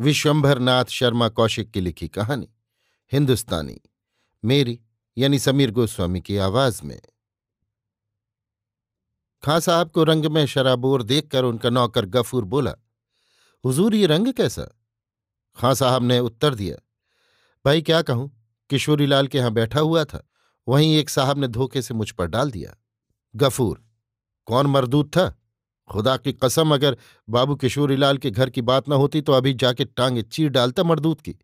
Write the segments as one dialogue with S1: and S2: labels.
S1: विश्वंभर नाथ शर्मा कौशिक की लिखी कहानी, हिंदुस्तानी, मेरी यानी समीर गोस्वामी की आवाज़ में। खां साहब को रंग में शराबोर देखकर उनका नौकर गफूर बोला, हुजूर, ये रंग कैसा? खां साहब ने उत्तर दिया, भाई, क्या कहूँ, किशोरीलाल के यहाँ बैठा हुआ था, वहीं एक साहब ने धोखे से मुझ पर डाल दिया। गफूर, कौन मरदूत था? खुदा की कसम, अगर बाबू किशोरीलाल के घर की बात न होती तो अभी जाके टांगे चीर डालता मरदूत की।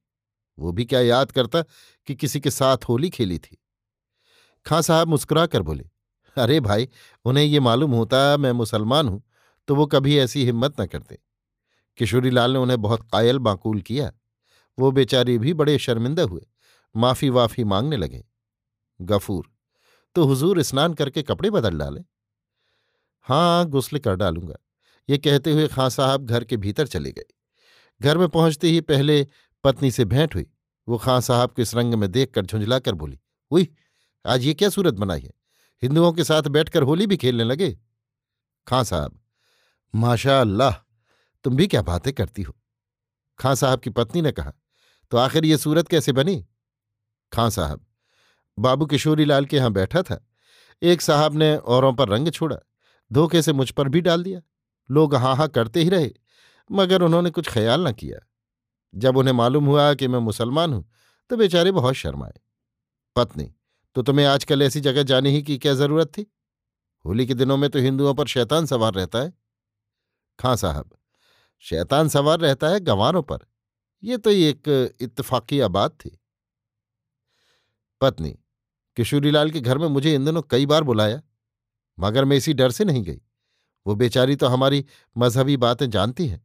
S1: वो भी क्या याद करता कि किसी के साथ होली खेली थी। खां साहब मुस्कुरा कर बोले, अरे भाई, उन्हें ये मालूम होता मैं मुसलमान हूँ तो वो कभी ऐसी हिम्मत न करते। किशोरीलाल ने उन्हें बहुत कायल माकूल किया। वो बेचारे भी बड़े शर्मिंदा हुए माफ़ी वाफी मांगने लगे। गफूर तो हुजूर स्नान करके कपड़े बदल डाले? हाँ गुस्ल कर डालूँगा। ये कहते हुए खां साहब घर के भीतर चले गए। घर में पहुँचते ही पहले पत्नी से भेंट हुई। वो खां साहब को इस रंग में देखकर झुंझला कर बोली हुई आज ये क्या सूरत बनाई है? हिंदुओं के साथ बैठकर होली भी खेलने लगे? खां साहब माशा अल्लाह तुम भी क्या बातें करती हो? खां साहब की पत्नी ने कहा तो आखिर ये सूरत कैसे बनी? खां साहब, बाबू किशोरी लाल के यहाँ बैठा था। एक साहब ने औरों पर रंग छोड़ा। धोखे से मुझ पर भी डाल दिया। लोग हाँ हाँ करते ही रहे, मगर उन्होंने कुछ ख्याल न किया। जब उन्हें मालूम हुआ कि मैं मुसलमान हूँ तो बेचारे बहुत शर्माए। पत्नी तो तुम्हें आजकल ऐसी जगह जाने ही की क्या ज़रूरत थी? होली के दिनों में तो हिंदुओं पर शैतान सवार रहता है। खां साहब, शैतान सवार रहता है गंवारों पर। यह तो एक इत्तफाकी बात थी। पत्नी, किशोरीलाल के घर में मुझे इन दिनों कई बार बुलाया। मगर मैं इसी डर से नहीं गई। वो बेचारी तो हमारी मजहबी बातें जानती हैं,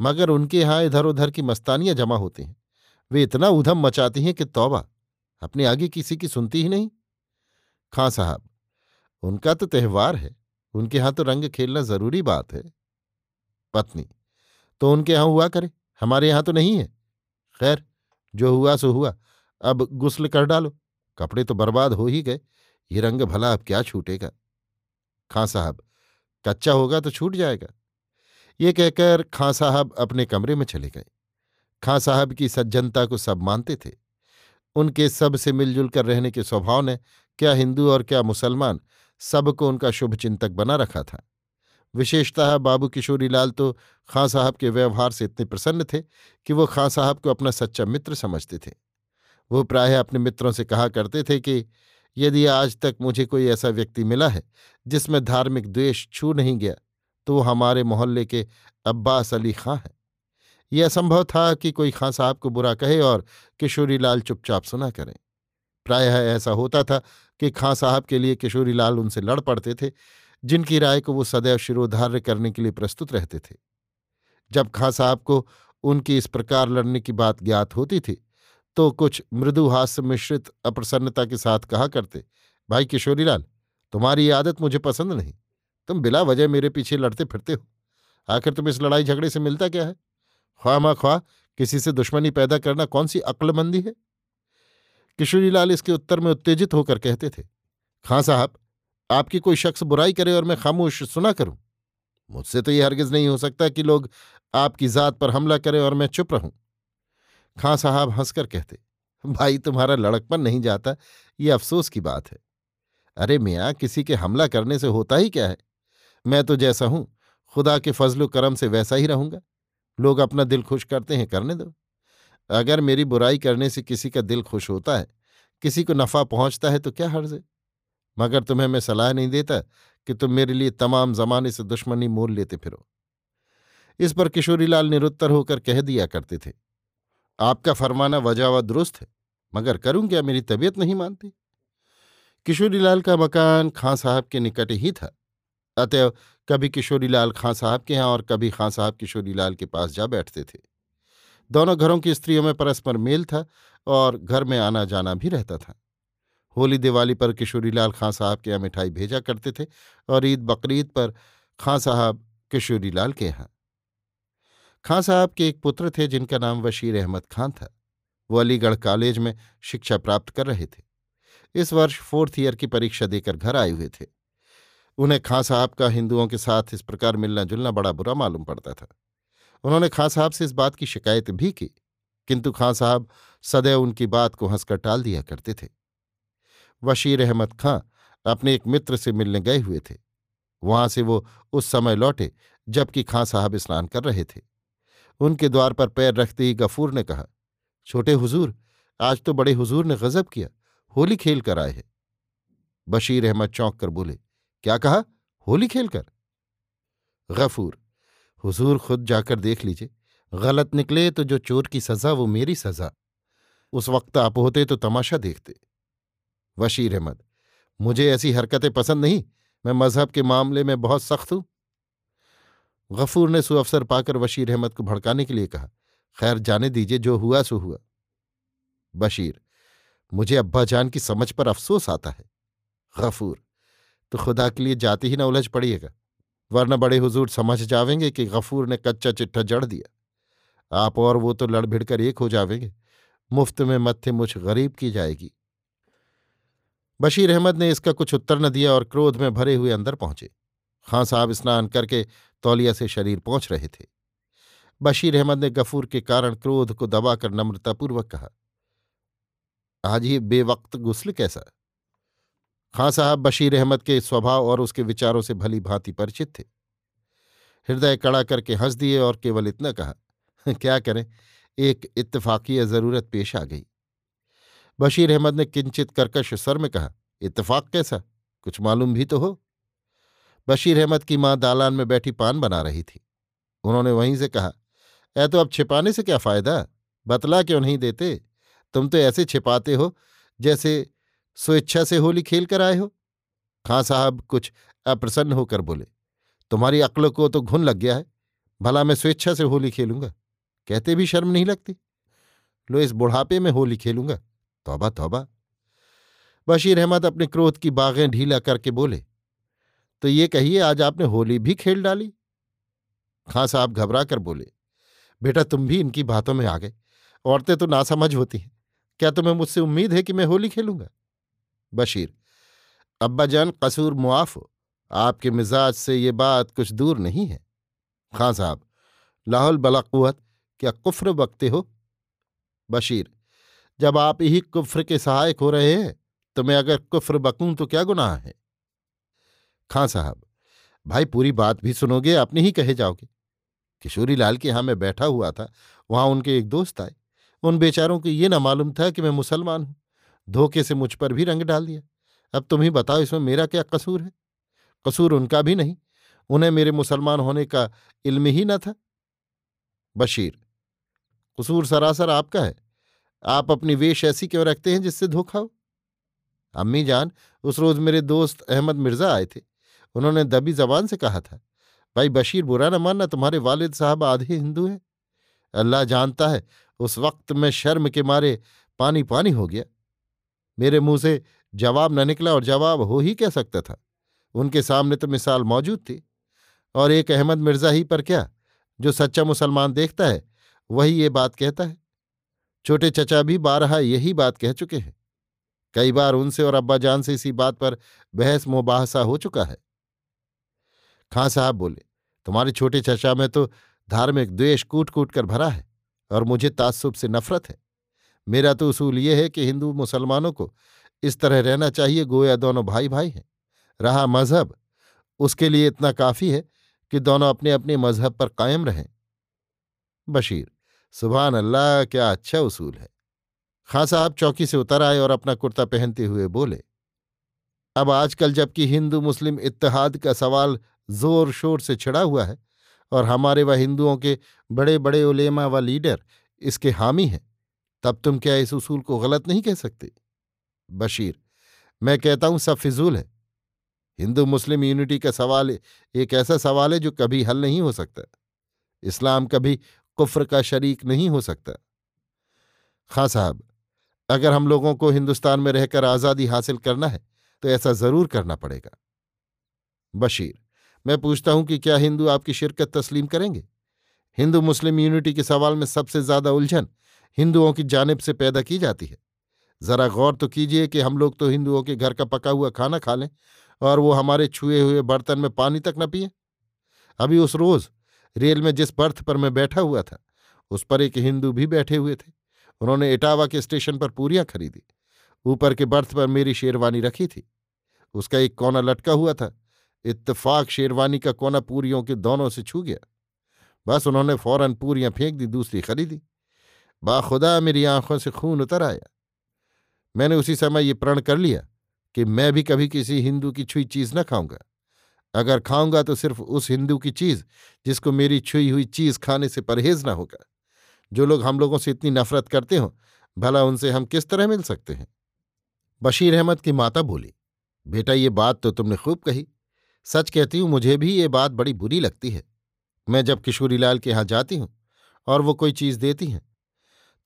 S1: मगर उनके यहाँ इधर उधर की मस्तानियाँ जमा होती हैं। वे इतना उधम मचाती हैं कि तौबा, अपने आगे किसी की सुनती ही नहीं। खां साहब, उनका तो त्यौहार है, उनके यहाँ तो रंग खेलना ज़रूरी बात है। पत्नी तो उनके यहाँ हुआ करे, हमारे यहाँ तो नहीं है। खैर, जो हुआ सो हुआ, अब गुस्ल कर डालो, कपड़े तो बर्बाद हो ही गए, ये रंग भला अब क्या छूटेगा। खां साहब, कच्चा होगा तो छूट जाएगा। ये कहकर खां साहब अपने कमरे में चले गए। खां साहब की सज्जनता को सब मानते थे। उनके सबसे मिलजुल कर रहने के स्वभाव ने क्या हिंदू और क्या मुसलमान सबको उनका शुभ चिंतक बना रखा था। विशेषतः बाबू किशोरी लाल तो खां साहब के व्यवहार से इतने प्रसन्न थे कि वो खां साहब को अपना सच्चा मित्र समझते थे। वो प्रायः अपने मित्रों से कहा करते थे कि यदि आज तक मुझे कोई ऐसा व्यक्ति मिला है, जिसमें धार्मिक द्वेष छू नहीं गया तो वो हमारे मोहल्ले के अब्बास अली खां हैं। यह असंभव था कि कोई खां साहब को बुरा कहे और किशोरीलाल चुपचाप सुना करें। प्रायः ऐसा होता था कि खां साहब के लिए किशोरी लाल उनसे लड़ पड़ते थे, जिनकी राय को वो सदैव शिरोधार्य करने के लिए प्रस्तुत रहते थे। जब खां साहब को उनकी इस प्रकार लड़ने की बात ज्ञात होती थी तो कुछ मृदु हास्य मिश्रित अप्रसन्नता के साथ कहा करते, भाई किशोरीलाल तुम्हारी आदत मुझे पसंद नहीं। तुम बिला वजह मेरे पीछे लड़ते फिरते हो। आखिर तुम इस लड़ाई झगड़े से मिलता क्या है? ख्वा मा ख्वाह, किसी से दुश्मनी पैदा करना कौन सी अक्लमंदी है? किशोरीलाल इसके उत्तर में उत्तेजित होकर कहते थे, खां साहब, आपकी कोई शख्स बुराई करे और मैं खामोश सुना करूँ? मुझसे तो यह हरगिज नहीं हो सकता कि लोग आपकी जात पर हमला करें और मैं चुप रहूँ। खां साहब हंसकर कहते, भाई, तुम्हारा लड़कपन नहीं जाता, ये अफसोस की बात है। अरे मियाँ, किसी के हमला करने से होता ही क्या है? मैं तो जैसा हूँ, खुदा के फजलो करम से वैसा ही रहूँगा। लोग अपना दिल खुश करते हैं, करने दो। अगर मेरी बुराई करने से किसी का दिल खुश होता है, किसी को नफा पहुँचता है तो क्या हर्ज है? मगर तुम्हें मैं सलाह नहीं देता कि तुम मेरे लिए तमाम जमाने से दुश्मनी मोल लेते फिरो। इस पर किशोरीलाल निरुत्तर होकर कह दिया करते थे। आपका फरमाना वजह व दुरुस्त है, मगर करूँ क्या मेरी तबीयत नहीं मानती? किशोरीलाल का मकान खां साहब के निकट ही था। अतएव कभी किशोरीलाल खां साहब के यहाँ और कभी खां साहब किशोरीलाल के पास जा बैठते थे। दोनों घरों की स्त्रियों में परस्पर मेल था और घर में आना जाना भी रहता था। होली दिवाली पर किशोरीलाल खां साहब के यहाँ मिठाई भेजा करते थे और ईद बकरीद पर खां साहब किशोरीलाल के यहाँ। खां साहब के एक पुत्र थे जिनका नाम बशीर अहमद खान था। वो अलीगढ़ कॉलेज में शिक्षा प्राप्त कर रहे थे। इस वर्ष फोर्थ ईयर की परीक्षा देकर घर आए हुए थे। उन्हें खां साहब का हिंदुओं के साथ इस प्रकार मिलना जुलना बड़ा बुरा मालूम पड़ता था। उन्होंने खां साहब से इस बात की शिकायत भी की, किंतु खां साहब सदैव उनकी बात को हंसकर टाल दिया करते थे। वशीर अहमद खां अपने एक मित्र से मिलने गए हुए थे। वहाँ से वो उस समय लौटे जबकि खां साहब स्नान कर रहे थे। उनके द्वार पर पैर रखते ही गफूर ने कहा, छोटे हुजूर, आज तो बड़े हुजूर ने गजब किया, होली खेल कर आए हैं। बशीर अहमद चौंक कर बोले, क्या कहा? होली खेल कर? गफूर, हुजूर खुद जाकर देख लीजिए, गलत निकले तो जो चोर की सजा वो मेरी सजा। उस वक्त आप होते तो तमाशा देखते। बशीर अहमद, मुझे ऐसी हरकतें पसंद नहीं, मैं मज़हब के मामले में बहुत सख्त हूँ। गफूर ने सुअवसर पाकर बशीर अहमद को भड़काने के लिए कहा, खैर, जाने दीजिए, जो हुआ, सो हुआ। बशीर, मुझे अब्बा जान की समझ पर अफसोस आता है। गफूर तो खुदा के लिए जाते ही ना उलझ पड़िएगा, वरना बड़े हुजूर समझ जावेंगे कि गफूर ने कच्चा चिट्ठा जड़ दिया। आप और वो तो लड़ भिड़कर एक हो जावेंगे, मुफ़्त में मत्थे मुझ गरीब की जाएगी। बशीर अहमद ने इसका कुछ उत्तर न दिया और क्रोध में भरे हुए अंदर पहुँचे। खां साहब स्नान करके तौलिया से शरीर पहुँच रहे थे। बशीर अहमद ने गफूर के कारण क्रोध को दबाकर नम्रतापूर्वक कहा, आज ये बेवक्त गुस्ल कैसा? खां साहब बशीर अहमद के स्वभाव और उसके विचारों से भली भांति परिचित थे। हृदय कड़ा करके हंस दिए और केवल इतना कहा, क्या करें, एक इत्तफाकी ज़रूरत पेश आ गई। बशीर अहमद ने किंचित कर्कश सर में कहा, इत्तेफाक कैसा? कुछ मालूम भी तो हो। बशीर अहमद की माँ दालान में बैठी पान बना रही थी। उन्होंने वहीं से कहा, ऐ तो अब छिपाने से क्या फ़ायदा? बतला क्यों नहीं देते? तुम तो ऐसे छिपाते हो, जैसे स्वेच्छा से होली खेल कर आए हो। खां साहब कुछ अप्रसन्न होकर बोले, तुम्हारी अक्ल को तो घुन लग गया है, भला मैं स्वेच्छा से होली खेलूँगा? कहते भी शर्म नहीं लगती? लो, इस बुढ़ापे में होली खेलूँगा। तौबा तौबा। बशीर अहमद अपने क्रोध की बागें ढीला करके बोले तो ये कहिए, आज आपने होली भी खेल डाली। खां साहब, घबरा कर बोले, बेटा तुम भी इनकी बातों में आ गए औरतें तो नासमझ होती हैं। क्या तुम्हें मुझसे उम्मीद है कि मैं होली खेलूँगा? बशीर, अब्बा जान, कसूर मुआफ हो। आपके मिजाज से ये बात कुछ दूर नहीं है। खां साहब, लाहौल बलाकुवत क्या कुफ्र बकते हो? बशीर, जब आप ही कुफ्र के सहायक हो रहे हैं तो मैं अगर कुफ्र बकूं तो क्या गुनाह है? खां साहब, भाई पूरी बात भी सुनोगे, अपने ही कहे जाओगे। किशोरी लाल के यहाँ मैं बैठा हुआ था, वहाँ उनके एक दोस्त आए। उन बेचारों को ये ना मालूम था कि मैं मुसलमान हूँ। धोखे से मुझ पर भी रंग डाल दिया। अब तुम ही बताओ, इसमें मेरा क्या कसूर है? कसूर उनका भी नहीं। उन्हें मेरे मुसलमान होने का इल्म ही न था। बशीर, कसूर सरासर आपका है। आप अपनी वेश ऐसी क्यों रखते हैं जिससे धोखा हो? अम्मी जान, उस रोज मेरे दोस्त अहमद मिर्ज़ा आए थे। उन्होंने दबी जबान से कहा था, भाई बशीर, बुरा न मानना, तुम्हारे वालिद साहब आधे हिंदू हैं। अल्लाह जानता है, उस वक्त में शर्म के मारे पानी पानी हो गया। मेरे मुँह से जवाब न निकला और जवाब हो ही क्या सकता था? उनके सामने तो मिसाल मौजूद थी। और एक अहमद मिर्ज़ा ही पर क्या, जो सच्चा मुसलमान देखता है, वही ये बात कहता है? छोटे चचा भी बारहा यही बात कह चुके हैं। कई बार उनसे और अब्बा जान से इसी बात पर बहस मुबाहसा हो चुका है। खां साहब बोले, तुम्हारे छोटे चचा में तो धार्मिक द्वेष कूट कूट कर भरा है और मुझे तासुब से नफरत है। मेरा तो उसूल ये है कि हिंदू मुसलमानों को इस तरह रहना चाहिए, गोया दोनों भाई भाई हैं। रहा मज़हब, उसके लिए इतना काफ़ी है कि दोनों अपने अपने मज़हब पर कायम रहें। बशीर सुबहान अल्लाह क्या अच्छा उसूल है। खां साहब चौकी से उतर आए और अपना कुर्ता पहनते हुए बोले, अब आजकल जबकि हिंदू मुस्लिम इत्तेहाद का सवाल ज़ोर शोर से छिड़ा हुआ है और हमारे व हिंदुओं के बड़े बड़े उलेमा व लीडर इसके हामी हैं। तब तुम क्या इस उसूल को गलत नहीं कह सकते? बशीर, मैं कहता हूँ सब फिजूल है। हिंदू मुस्लिम यूनिटी का सवाल एक ऐसा सवाल है जो कभी हल नहीं हो सकता। इस्लाम कभी कुफ्र का शरीक नहीं हो सकता। खां साहब, अगर हम लोगों को हिंदुस्तान में रहकर आज़ादी हासिल करना है तो ऐसा ज़रूर करना पड़ेगा। बशीर मैं पूछता हूँ कि क्या हिंदू आपकी शिरकत तस्लीम करेंगे? हिंदू मुस्लिम यूनिटी के सवाल में सबसे ज़्यादा उलझन हिंदुओं की जानब से पैदा की जाती है। जरा गौर तो कीजिए कि हम लोग तो हिंदुओं के घर का पका हुआ खाना खा लें और वो हमारे छुए हुए बर्तन में पानी तक न पिए। अभी उस रोज रेल में जिस बर्थ पर मैं बैठा हुआ था, उस पर एक हिंदू भी बैठे हुए थे। उन्होंने इटावा के स्टेशन पर पूरियाँ खरीदी। ऊपर के बर्थ पर मेरी शेरवानी रखी थी। उसका एक कोना लटका हुआ था। इत्तफाक शेरवानी का कोना पूरियों के दोनों से छू गया। बस उन्होंने फ़ौरन पूरियाँ फेंक दी, दूसरी खरीदी। बाखुदा मेरी आँखों से खून उतर आया। मैंने उसी समय ये प्रण कर लिया कि मैं भी कभी किसी हिंदू की छुई चीज़ न खाऊँगा। अगर खाऊँगा तो सिर्फ़ उस हिंदू की चीज़ जिसको मेरी छुई हुई चीज़ खाने से परहेज न होगा। जो लोग हम लोगों से इतनी नफरत करते हो, भला उनसे हम किस तरह मिल सकते हैं? बशीर अहमद की माता बोली, बेटा, ये बात तो तुमने खूब कही। सच कहती हूँ, मुझे भी ये बात बड़ी बुरी लगती है। मैं जब किशोरीलाल के यहाँ जाती हूँ और वो कोई चीज़ देती हैं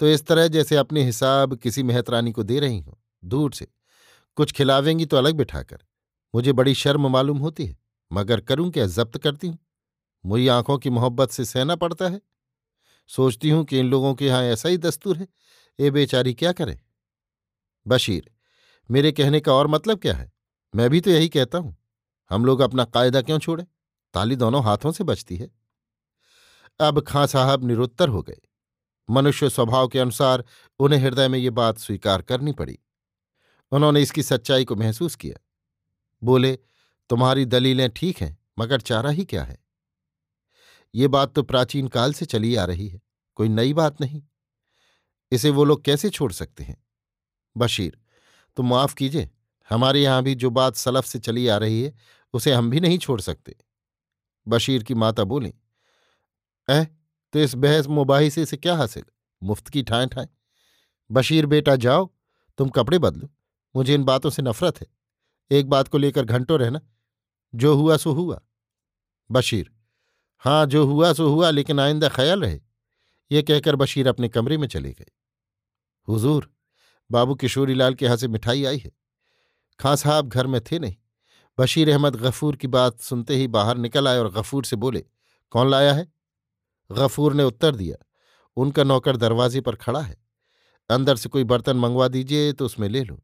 S1: तो इस तरह जैसे अपने हिसाब किसी मेहतरानी को दे रही हूँ, दूर से। कुछ खिलावेंगी तो अलग बिठाकर। मुझे बड़ी शर्म मालूम होती है, मगर करूँ क्या, जब्त करती हूँ? मुझी आँखों की मोहब्बत से सहना पड़ता है। सोचती हूँ कि इन लोगों के यहाँ ऐसा ही दस्तूर है, ये बेचारी क्या करे? बशीर, मेरे कहने का और मतलब क्या है? मैं भी तो यही कहता हूँ। हम लोग अपना कायदा क्यों छोड़े? ताली दोनों हाथों से बचती है। अब खां साहब निरुत्तर हो गए। मनुष्य स्वभाव के अनुसार उन्हें हृदय में ये बात स्वीकार करनी पड़ी। उन्होंने इसकी सच्चाई को महसूस किया। बोले, तुम्हारी दलीलें ठीक हैं, मगर चारा ही क्या है? ये बात तो प्राचीन काल से चली आ रही है। कोई नई बात नहीं। इसे वो लोग कैसे छोड़ सकते हैं? बशीर, तुम माफ़ कीजिए। हमारे यहाँ भी जो बात सलफ से चली आ रही है उसे हम भी नहीं छोड़ सकते। बशीर की माता बोली, ऐ तो इस बहस मुबाही से इसे क्या हासिल? मुफ़्त की ठाए ठाए। बशीर बेटा जाओ, तुम कपड़े बदलो, मुझे इन बातों से नफरत है। एक बात को लेकर घंटों रहना, जो हुआ सो हुआ। बशीर हाँ जो हुआ सो हुआ, लेकिन आइंदा ख्याल रहे। ये कहकर बशीर अपने कमरे में चले गए। हुजूर, बाबू किशोरीलाल के यहाँ से मिठाई आई है। खां साहब घर में थे नहीं। बशीर अहमद गफूर की बात सुनते ही बाहर निकल आए और गफूर से बोले, कौन लाया है? गफूर ने उत्तर दिया, उनका नौकर दरवाजे पर खड़ा है। अंदर से कोई बर्तन मंगवा दीजिए तो उसमें ले लूँ।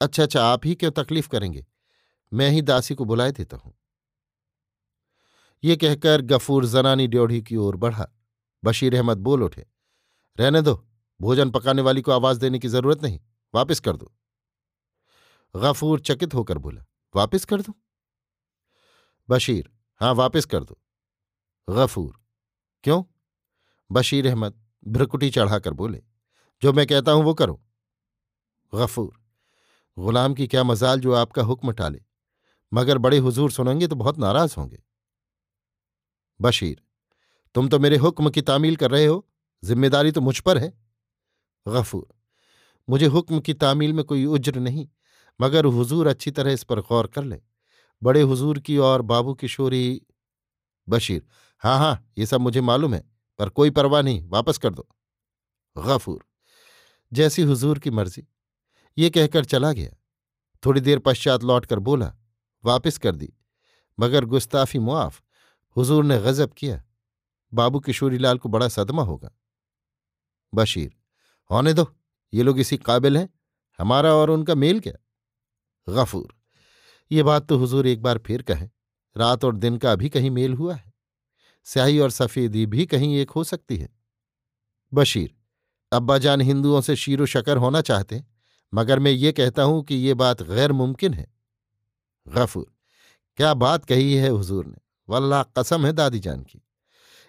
S1: अच्छा अच्छा आप ही क्यों तकलीफ़ करेंगे? मैं ही दासी को बुलाए देता हूँ। ये कहकर गफूर जनानी ड्योढ़ी की ओर बढ़ा। बशीर अहमद बोल उठे, रहने दो, भोजन पकाने वाली को आवाज़ देने की ज़रूरत नहीं, वापस कर दो। गफूर चकित होकर बोला वापस कर दो? बशीर, हाँ, वापस कर दो। गफूर, क्यों? बशीर अहमद भ्रकुटी चढ़ाकर बोले, जो मैं कहता हूँ वो करो। गफूर, गुलाम की क्या मजाल जो आपका हुक्म टाले। मगर बड़े हुजूर सुनेंगे तो बहुत नाराज़ होंगे। बशीर, तुम तो मेरे हुक्म की तामील कर रहे हो, ज़िम्मेदारी तो मुझ पर है। गफूर, मुझे हुक्म की तामील में कोई उज्र नहीं मगर हुजूर अच्छी तरह इस पर गौर कर ले। बड़े हुजूर की और बाबू किशोरी बशीर। हाँ हाँ ये सब मुझे मालूम है, पर कोई परवाह नहीं, वापस कर दो। गफूर, जैसी हुजूर की मर्ज़ी। ये कहकर चला गया। थोड़ी देर पश्चात लौटकर बोला, वापस कर दी। मगर गुस्ताफी मुआफ, हुजूर ने गजब किया। बाबू किशोरीलाल को बड़ा सदमा होगा। बशीर, होने दो, ये लोग इसी काबिल हैं। हमारा और उनका मेल क्या? गफूर। ये बात तो हुजूर एक बार फिर कहें, रात और दिन का भी कहीं मेल हुआ है। स्याही और सफेदी भी कहीं एक हो सकती है। बशीर, अब्बाजान हिंदुओं से शीरो शकर होना चाहते हैं, मगर मैं ये कहता हूँ कि ये बात गैर मुमकिन है। गफूर, क्या बात कही है हुजूर ने? वल्लाह, कसम है दादी जान की।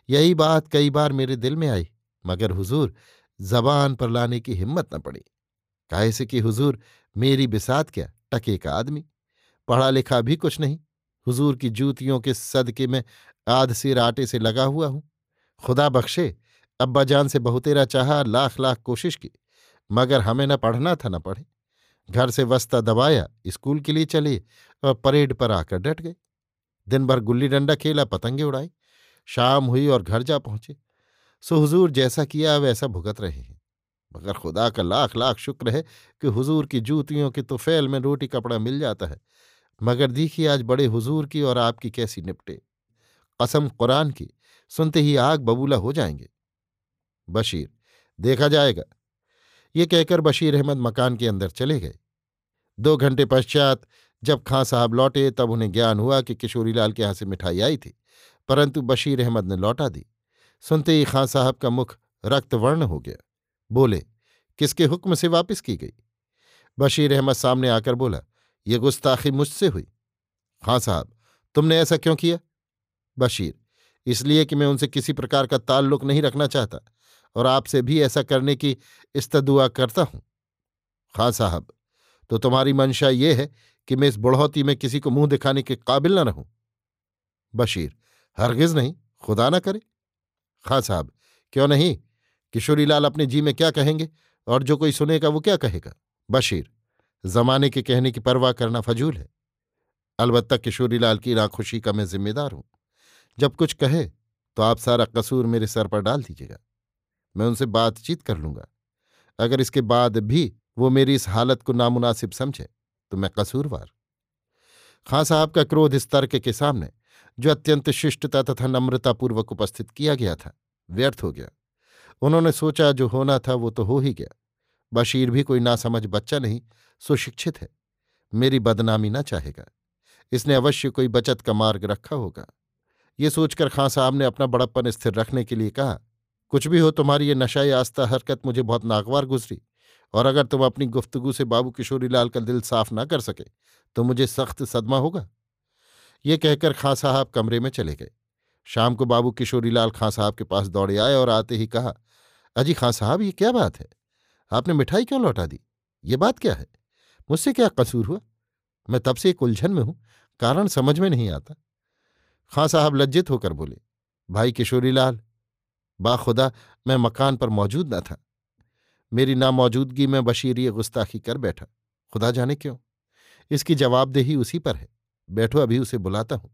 S1: यही बात कई बार मेरे दिल में आई, मगर हुजूर, जबान पर लाने की हिम्मत न पड़ी। काहे से कि हुजूर, मेरी बिसात क्या? टके का आदमी। पढ़ा लिखा भी कुछ नहीं। हुजूर की जूतियों के सदके में आध सिर आटे से लगा हुआ हूँ। खुदा बख्शे, अब्बा जान से बहुतेरा चाहा लाख लाख कोशिश की। मगर हमें न पढ़ना था, न पढ़े। घर से वस्ता दबाया, स्कूल के लिए चले और परेड पर आकर डट गए। दिन भर गुल्ली डंडा खेला, पतंगे उड़ाई। शाम हुई और घर जा पहुँचे। सो हुजूर जैसा किया, वैसा भुगत रहे हैं। मगर खुदा का लाख लाख शुक्र है कि हुजूर की जूतियों के तो फैल में रोटी कपड़ा मिल जाता है। मगर देखिए आज बड़े हुजूर की और आपकी कैसी निपटे। कसम कुरान की, सुनते ही आग बबूला हो जाएँगे। बशीर, देखा जाएगा। ये कहकर बशीर अहमद मकान के अंदर चले गए। दो घंटे पश्चात जब खां साहब लौटे तब उन्हें ज्ञान हुआ कि किशोरीलाल के यहाँ से मिठाई आई थी, परंतु बशीर अहमद ने लौटा दी। सुनते ही खां साहब का मुख रक्तवर्ण हो गया। बोले, किसके हुक्म से वापस की गई? बशीर अहमद सामने आकर बोला, ये गुस्ताखी मुझसे हुई। खां साहब, तुमने ऐसा क्यों किया? बशीर, इसलिए कि मैं उनसे किसी प्रकार का ताल्लुक नहीं रखना चाहता और आपसे भी ऐसा करने की इस्तदुआ करता हूँ। खां साहब तो तुम्हारी मंशा ये है कि मैं इस बुढ़ौती में किसी को मुँह दिखाने के काबिल न रहूँ? बशीर, हरगिज नहीं, खुदा ना करे। खां साहब, क्यों नहीं? किशोरीलाल अपने जी में क्या कहेंगे? और जो कोई सुनेगा वो क्या कहेगा? बशीर, जमाने के कहने की परवाह करना फजूल है। अलबत्ता किशोरीलाल की नाखुशी का मैं जिम्मेदार हूँ। जब कुछ कहे तो आप सारा कसूर मेरे सर पर डाल दीजिएगा। मैं उनसे बातचीत कर लूँगा। अगर इसके बाद भी वो मेरी इस हालत को नामुनासिब समझे तो मैं कसूरवार। खां साहब, का क्रोध इस तर्क के सामने, जो अत्यंत शिष्टता तथा नम्रतापूर्वक उपस्थित किया गया था, व्यर्थ हो गया। उन्होंने सोचा, जो होना था, वो तो हो ही गया। बशीर भी कोई नासमझ बच्चा नहीं सुशिक्षित है। मेरी बदनामी ना चाहेगा। इसने अवश्य कोई बचत का मार्ग रखा होगा। ये सोचकर खां साहब ने अपना बड़प्पन स्थिर रखने के लिए कहा, कुछ भी हो, तुम्हारी ये नशाई आस्था हरकत मुझे बहुत नागवार गुजरी। और अगर तुम अपनी गुफ्तगु से बाबू किशोरीलाल का दिल साफ़ ना कर सके तो मुझे सख्त सदमा होगा। ये कहकर खां साहब कमरे में चले गए। शाम को बाबू किशोरीलाल खां साहब के पास दौड़े आए और आते ही कहा अजी खां साहब, ये क्या बात है? आपने मिठाई क्यों लौटा दी? ये बात क्या है? मुझसे क्या कसूर हुआ? मैं तब से एक उलझन में हूँ, कारण समझ में नहीं आता। खां साहब लज्जित होकर बोले, भाई किशोरीलाल बाखुदा, मैं मकान पर मौजूद न था। मेरी नामौजूदगी में बशीर ये गुस्ताखी कर बैठा। खुदा जाने क्यों? इसकी जवाबदेही उसी पर है। बैठो, अभी उसे बुलाता हूँ।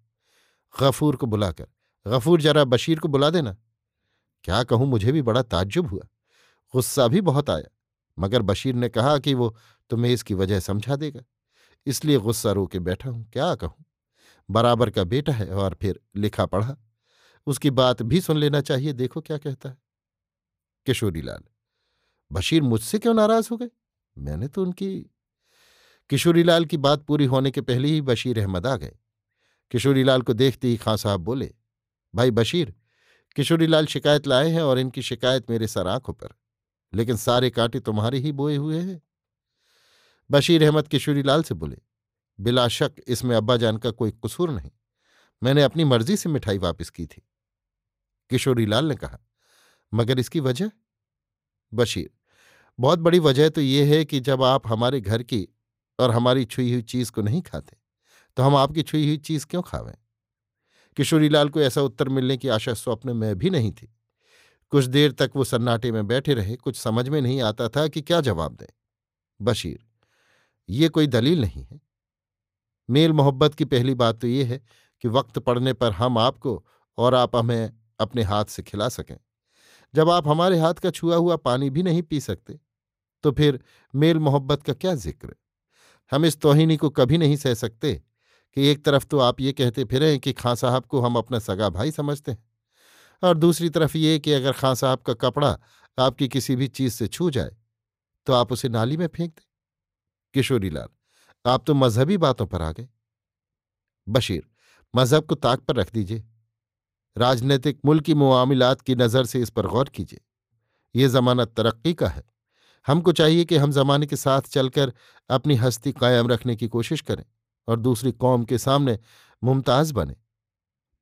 S1: गफूर को बुलाकर, गफूर जरा बशीर को बुला देना। क्या कहूँ, मुझे भी बड़ा ताज्जुब हुआ। गुस्सा भी बहुत आया, मगर बशीर ने कहा कि वो तुम्हें इसकी वजह समझा देगा। इसलिए गुस्सा रो के बैठा हूँ, क्या कहूँ? बराबर का बेटा है और फिर लिखा पढ़ा। उसकी बात भी सुन लेना चाहिए, देखो क्या कहता है। किशोरीलाल, बशीर मुझसे क्यों नाराज़ हो गए? मैंने तो उनकी किशोरीलाल की बात पूरी होने के पहले ही बशीर अहमद आ गए। किशोरीलाल को देखते ही खां साहब बोले, भाई बशीर किशोरीलाल शिकायत लाए हैं और इनकी शिकायत मेरे सर आँखों पर। लेकिन सारे कांटे तुम्हारे ही बोए हुए हैं। बशीर अहमद किशोरीलाल से बोले, बिला शक इसमें अब्बा जान का कोई कसूर नहीं। मैंने अपनी मर्ज़ी से मिठाई वापस की थी। किशोरीलाल ने कहा, मगर इसकी वजह? बशीर, बहुत बड़ी वजह तो यह है कि जब आप हमारे घर की और हमारी छुई हुई चीज़ को नहीं खाते तो हम आपकी छुई हुई चीज़ क्यों खावें? किशोरीलाल को ऐसा उत्तर मिलने की आशा स्वप्न में भी नहीं थी। कुछ देर तक वो सन्नाटे में बैठे रहे, कुछ समझ में नहीं आता था कि क्या जवाब दें। बशीर, ये कोई दलील नहीं है। मेल मोहब्बत की पहली बात तो ये है कि वक्त पड़ने पर हम आपको और आप हमें अपने हाथ से खिला सकें। जब आप हमारे हाथ का छुआ हुआ पानी भी नहीं पी सकते तो फिर मेल मोहब्बत का क्या ज़िक्र? हम इस तोहिनी को कभी नहीं सह सकते। कि एक तरफ़ तो आप ये कहते फिरें कि खां साहब को हम अपना सगा भाई समझते हैं, और दूसरी तरफ़ ये कि अगर खां साहब का कपड़ा आपकी किसी भी चीज़ से छू जाए तो आप उसे नाली में फेंक दें। किशोरीलाल आप तो मजहबी बातों पर आ गए। बशीर, मज़हब को ताक पर रख दीजिए। राजनीतिक मुल्की मामलात की नज़र से इस पर गौर कीजिए। ये ज़माना तरक्की का है। हमको चाहिए कि हम ज़माने के साथ चलकर अपनी हस्ती कायम रखने की कोशिश करें। और दूसरी कौम के सामने मुमताज़ बने।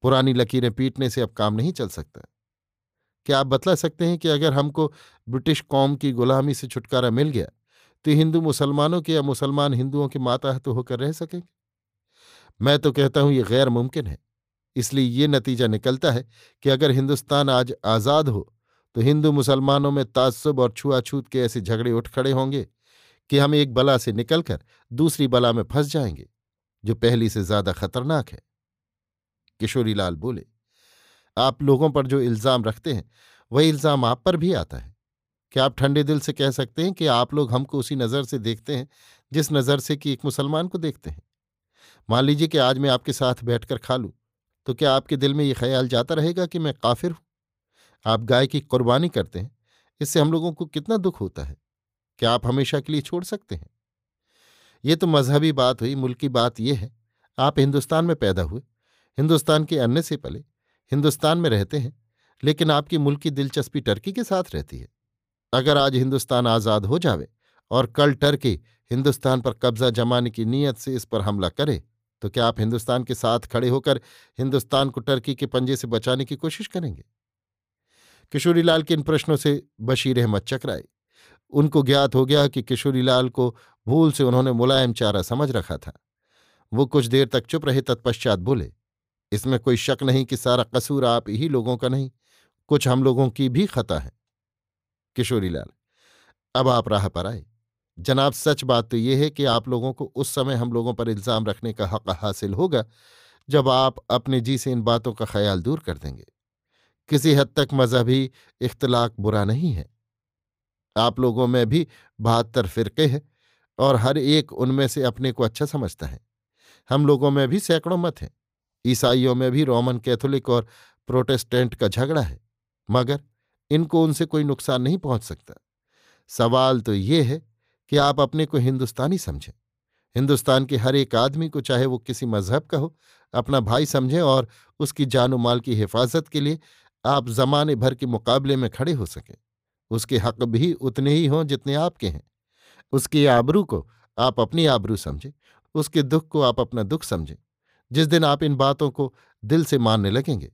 S1: पुरानी लकीरें पीटने से अब काम नहीं चल सकता। क्या आप बतला सकते हैं कि अगर हमको ब्रिटिश कौम की गुलामी से छुटकारा मिल गया तो हिंदू मुसलमानों के या मुसलमान हिंदुओं के माता तो होकर रह सकेंगे? मैं तो कहता हूँ, ये गैर मुमकिन है। इसलिए ये नतीजा निकलता है कि अगर हिंदुस्तान आज आज़ाद हो तो हिंदू मुसलमानों में तासुब और छुआछूत के ऐसे झगड़े उठ खड़े होंगे कि हम एक बला से निकलकर दूसरी बला में फंस जाएँगे। जो पहली से ज़्यादा खतरनाक है। किशोरीलाल बोले, आप लोगों पर जो इल्ज़ाम रखते हैं, वही इल्ज़ाम आप पर भी आता है। क्या आप ठंडे दिल से कह सकते हैं कि आप लोग हमको उसी नज़र से देखते हैं, जिस नज़र से कि एक मुसलमान को देखते हैं? मान लीजिए कि आज मैं आपके साथ बैठकर खा लूँ तो क्या आपके दिल में ये ख्याल जाता रहेगा कि मैं काफिर हूँ? आप गाय की कुर्बानी करते हैं, इससे हम लोगों को कितना दुख होता है? क्या आप हमेशा के लिए छोड़ सकते हैं? ये तो मजहबी बात हुई, मुल्की बात यह है। आप हिंदुस्तान में पैदा हुए, हिंदुस्तान के अन्य से पले, हिंदुस्तान में रहते हैं, लेकिन आपकी मुल्की दिलचस्पी टर्की के साथ रहती है। अगर आज हिंदुस्तान आज़ाद हो जावे और कल टर्की हिंदुस्तान पर कब्जा जमाने की नीयत से इस पर हमला करे तो क्या आप हिंदुस्तान के साथ खड़े होकर हिंदुस्तान को टर्की के पंजे से बचाने की कोशिश करेंगे? किशोरीलाल के इन प्रश्नों से बशीर अहमद चकराए। उनको ज्ञात हो गया कि किशोरीलाल को भूल से उन्होंने मुलायम चारा समझ रखा था। वो कुछ देर तक चुप रहे, तत्पश्चात बोले, इसमें कोई शक नहीं कि सारा कसूर आप ही लोगों का नहीं, कुछ हम लोगों की भी खता है। किशोरीलाल अब आप राह पर आए। जनाब, सच बात तो यह है कि आप लोगों को उस समय हम लोगों पर इल्ज़ाम रखने का हक हासिल होगा, जब आप अपने जी से इन बातों का ख्याल दूर कर देंगे। किसी हद तक मजहबी इख्तलाक बुरा नहीं है। आप लोगों में भी बहत्तर फिरके हैं। और हर एक उनमें से अपने को अच्छा समझता है। हम लोगों में भी सैकड़ों मत हैं। ईसाइयों में भी रोमन कैथोलिक और प्रोटेस्टेंट का झगड़ा है, मगर इनको उनसे कोई नुकसान नहीं पहुँच सकता। सवाल तो ये है कि आप अपने को हिंदुस्तानी समझें। हिंदुस्तान के हर एक आदमी को चाहे वो किसी मज़हब का हो, अपना भाई समझें और उसकी जानो माल की हिफाजत के लिए आप जमाने भर के मुकाबले में खड़े हो सकें। उसके हक भी उतने ही हों जितने आपके हैं। उसकी आबरू को आप अपनी आबरू समझें, उसके दुख को आप अपना दुख समझें। जिस दिन आप इन बातों को दिल से मानने लगेंगे,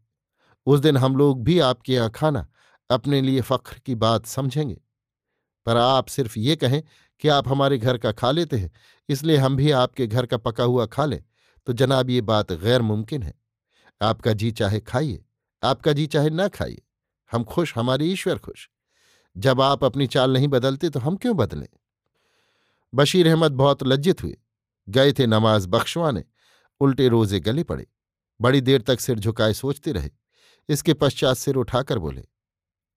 S1: उस दिन हम लोग भी आपके यहाँ खाना अपने लिए फख्र की बात समझेंगे। पर आप सिर्फ़ ये कहें कि आप हमारे घर का खा लेते हैं, इसलिए हम भी आपके घर का पका हुआ खा लें तो जनाब ये बात गैर मुमकिन है। आपका जी चाहे खाइए, आपका जी चाहे ना खाइए, हम खुश, हमारे ईश्वर खुश। जब आप अपनी चाल नहीं बदलते तो हम क्यों बदलें? बशीर अहमद बहुत लज्जित हुए। गए थे नमाज़ बख्शवाने। उल्टे रोज़े गले पड़े। बड़ी देर तक सिर झुकाए सोचते रहे। इसके पश्चात सिर उठाकर बोले,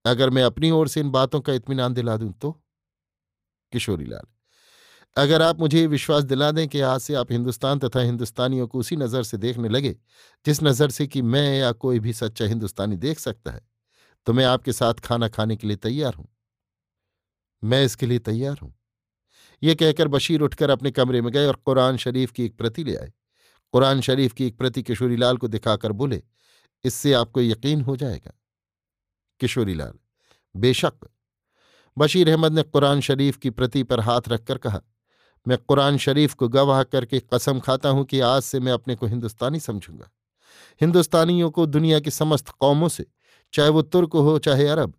S1: अगर मैं अपनी ओर से इन बातों का इत्मीनान दिला दूँ तो? किशोरीलाल, अगर आप मुझे विश्वास दिला दें कि आज से आप हिंदुस्तान तथा हिंदुस्तानियों को उसी नज़र से देखने लगे, जिस नज़र से कि मैं या कोई भी सच्चा हिंदुस्तानी देख सकता है तो मैं आपके साथ खाना खाने के लिए तैयार हूँ। मैं इसके लिए तैयार हूँ। ये कहकर बशीर उठकर अपने कमरे में गए और कुरान शरीफ की एक प्रति ले आए। कुरान शरीफ की एक प्रति किशोरीलाल को दिखाकर बोले, इससे आपको यकीन हो जाएगा। किशोरीलाल बेशक। बशीर अहमद ने कुरान शरीफ की प्रति पर हाथ रखकर कहा, मैं कुरान शरीफ को गवाह करके कसम खाता हूँ कि आज से मैं अपने को हिंदुस्तानी समझूँगा। हिंदुस्तानियों को दुनिया की समस्त कौमों से, चाहे वो तुर्क हो, चाहे अरब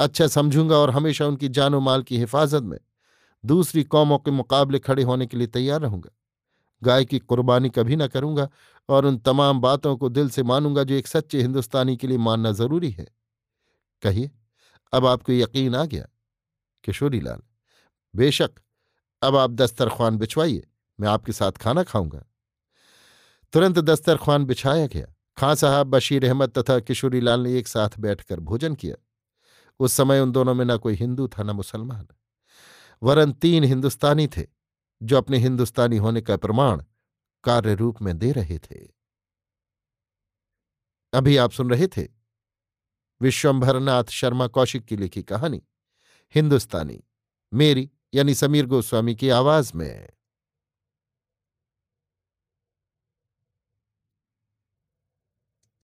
S1: अच्छा समझूँगा और हमेशा उनकी जानो माल की हिफाजत में दूसरी कौमों के मुकाबले खड़े होने के लिए तैयार रहूँगा। गाय की कुर्बानी कभी ना करूँगा और उन तमाम बातों को दिल से मानूँगा जो एक सच्चे हिंदुस्तानी के लिए मानना ज़रूरी है। कहिए, अब आपको यकीन आ गया? किशोरीलाल, बेशक, अब आप दस्तरख्वान बिछवाइए, मैं आपके साथ खाना खाऊँगा। तुरंत दस्तरखान बिछाया गया। खां साहब, बशीर अहमद तथा किशोरीलाल ने एक साथ बैठकर भोजन किया। उस समय उन दोनों में न कोई हिंदू था, न मुसलमान। वरन तीन हिंदुस्तानी थे, जो अपने हिंदुस्तानी होने का प्रमाण कार्य रूप में दे रहे थे। अभी आप सुन रहे थे विश्वंभरनाथ शर्मा कौशिक की लिखी कहानी, हिंदुस्तानी, मेरी यानी समीर गोस्वामी की आवाज़ में।